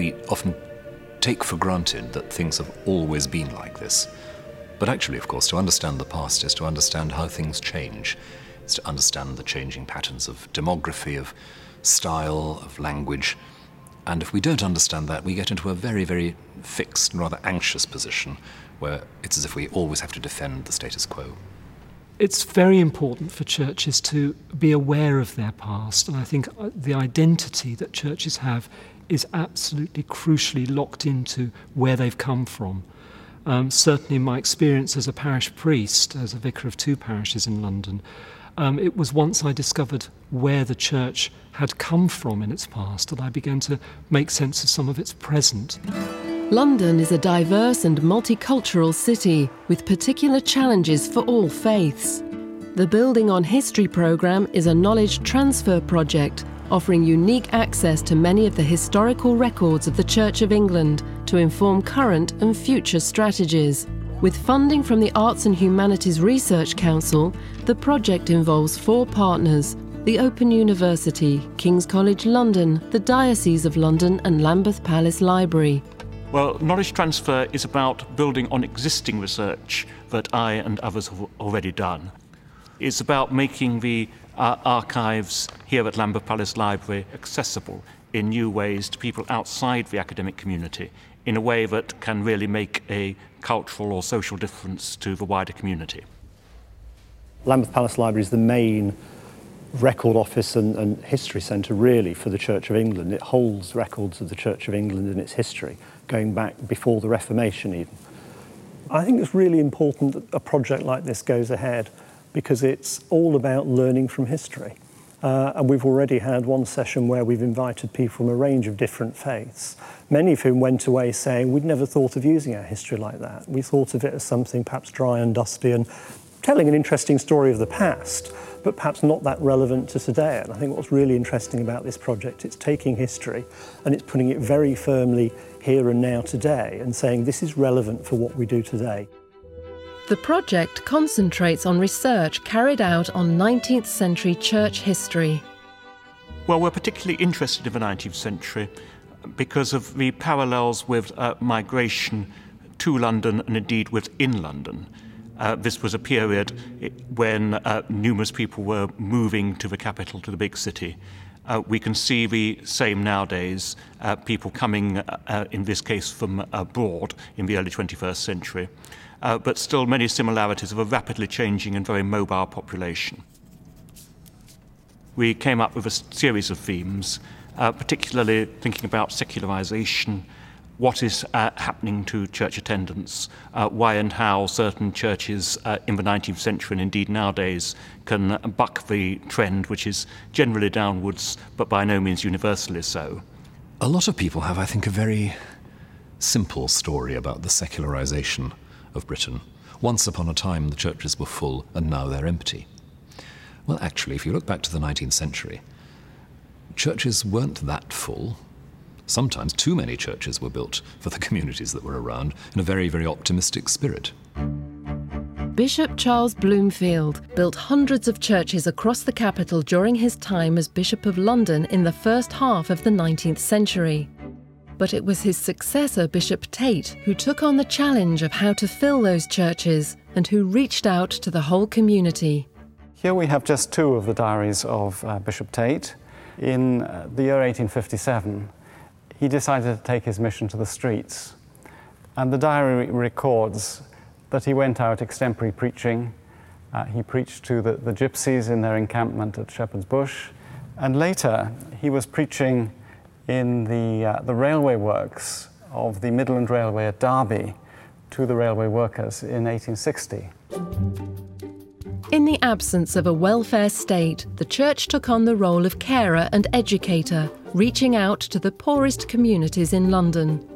we often take for granted that things have always been like this. But actually, of course, to understand the past is to understand how things change. It's to understand the changing patterns of demography, of style, of language. And if we don't understand that, we get into a very, very fixed and rather anxious position where it's as if we always have to defend the status quo. It's very important for churches to be aware of their past, and I think uh, the identity that churches have is absolutely crucially locked into where they've come from. Um, certainly, in my experience as a parish priest, as a vicar of two parishes in London, um, it was once I discovered where the church had come from in its past that I began to make sense of some of its present. London is a diverse and multicultural city with particular challenges for all faiths. The Building on History programme is a knowledge transfer project offering unique access to many of the historical records of the Church of England to inform current and future strategies. With funding from the Arts and Humanities Research Council, the project involves four partners the Open University, King's College London, the Diocese of London, and Lambeth Palace Library. Well, knowledge transfer is about building on existing research that I and others have already done. It's about making the uh, archives here at Lambeth Palace Library accessible in new ways to people outside the academic community in a way that can really make a cultural or social difference to the wider community. Lambeth Palace Library is the main record office and, and history centre really for the Church of England. It holds records of the Church of England and its history going back before the Reformation even. I think it's really important that a project like this goes ahead because it's all about learning from history. Uh, and we've already had one session where we've invited people from a range of different faiths, many of whom went away saying, We'd never thought of using our history like that. We thought of it as something perhaps dry and dusty and telling an interesting story of the past, but perhaps not that relevant to today. And I think what's really interesting about this project, it's taking history and it's putting it very firmly here and now today and saying this is relevant for what we do today. The project concentrates on research carried out on 19th century church history. Well, we're particularly interested in the 19th century because of the parallels with uh, migration to London and indeed within London. Uh, this was a period when uh, numerous people were moving to the capital, to the big city. Uh, we can see the same nowadays, uh, people coming, uh, in this case, from abroad in the early 21st century uh, but still many similarities of a rapidly changing and very mobile population. We came up with a series of themes, uh, particularly thinking about secularization, what is uh, happening to church attendance, uh, why and how certain churches uh, in the 19th century and indeed nowadays can buck the trend, which is generally downwards, but by no means universally so. A lot of people have, I think, a very simple story about the secularization of Britain. Once upon a time, the churches were full, and now they're empty. Well, actually, if you look back to the 19th century, churches weren't that full. Sometimes too many churches were built for the communities that were around in a very, very optimistic spirit. Bishop Charles Blomfield built hundreds of churches across the capital during his time as Bishop of London in the first half of the 19th century but it was his successor, Bishop Tait, who took on the challenge of how to fill those churches and who reached out to the whole community. Here we have just two of the diaries of uh, Bishop Tait. In uh, the year 1857, he decided to take his mission to the streets. And the diary records that he went out extempore preaching. Uh, he preached to the, the gypsies in their encampment at Shepherd's Bush. And later, he was preaching in the, uh, the railway works of the Midland Railway at Derby to the railway workers in 1860. In the absence of a welfare state, the church took on the role of carer and educator, reaching out to the poorest communities in London.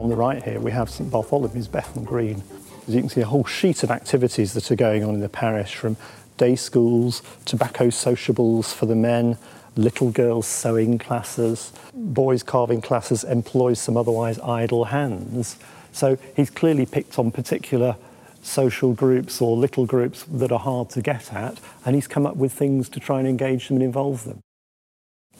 On the right here, we have St Bartholomew's Bethnal Green. As you can see, a whole sheet of activities that are going on in the parish from day schools, tobacco sociables for the men, little girls' sewing classes, boys' carving classes employs some otherwise idle hands. So he's clearly picked on particular social groups or little groups that are hard to get at, and he's come up with things to try and engage them and involve them.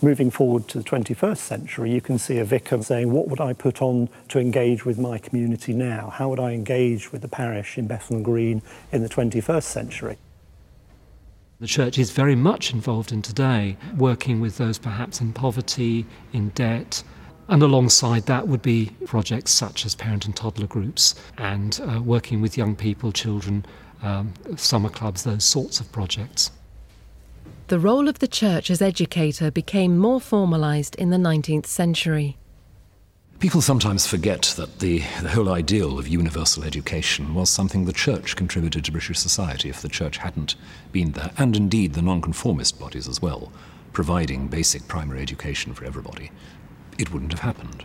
Moving forward to the 21st century, you can see a vicar saying, What would I put on to engage with my community now? How would I engage with the parish in Bethnal Green in the 21st century? The church is very much involved in today, working with those perhaps in poverty, in debt, and alongside that would be projects such as parent and toddler groups and uh, working with young people, children, um, summer clubs, those sorts of projects. The role of the church as educator became more formalised in the 19th century. People sometimes forget that the, the, whole ideal of universal education was something the church contributed to British society if the church hadn't been there, and indeed the nonconformist bodies as well, providing basic primary education for everybody. It wouldn't have happened.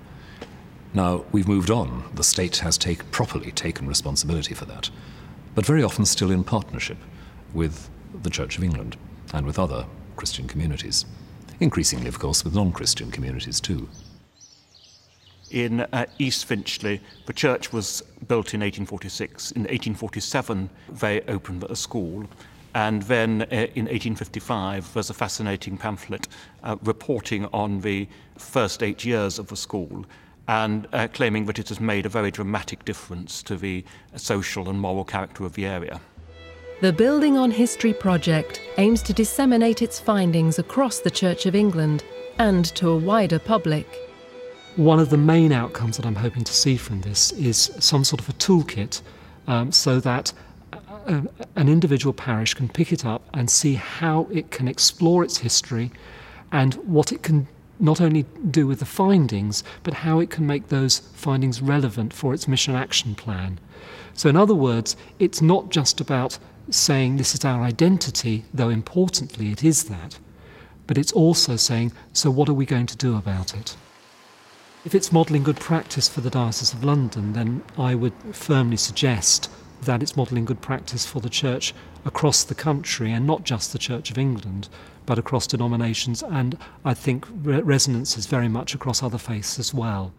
Now, we've moved on. The state has take, properly taken responsibility for that, but very often still in partnership with the Church of England and with other Christian communities. Increasingly, of course, with non Christian communities too. In uh, East Finchley, the church was built in 1846. In 1847, they opened a school. And then uh, in 1855, there's a fascinating pamphlet uh, reporting on the first eight years of the school and uh, claiming that it has made a very dramatic difference to the social and moral character of the area. The Building on History project aims to disseminate its findings across the Church of England and to a wider public. One of the main outcomes that I'm hoping to see from this is some sort of a toolkit um, so that a, uh, an individual parish can pick it up and see how it can explore its history and what it can not only do with the findings, but how it can make those findings relevant for its mission action plan. So, in other words, it's not just about saying this is our identity, though importantly it is that, but it's also saying, so what are we going to do about it? If it's modelling good practice for the Diocese of London, then I would firmly suggest that it's modelling good practice for the Church across the country and not just the Church of England, but across denominations and I think re- resonances very much across other faiths as well.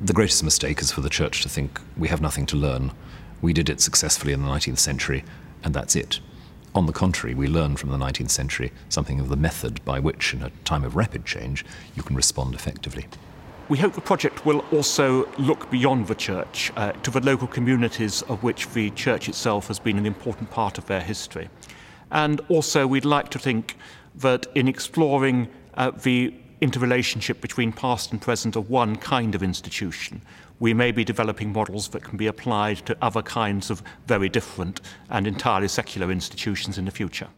The greatest mistake is for the Church to think we have nothing to learn we did it successfully in the 19th century, and that's it. On the contrary, we learn from the 19th century something of the method by which, in a time of rapid change, you can respond effectively. We hope the project will also look beyond the church uh, to the local communities of which the church itself has been an important part of their history. And also, we'd like to think that in exploring uh, the interrelationship between past and present of one kind of institution, we may be developing models that can be applied to other kinds of very different and entirely secular institutions in the future.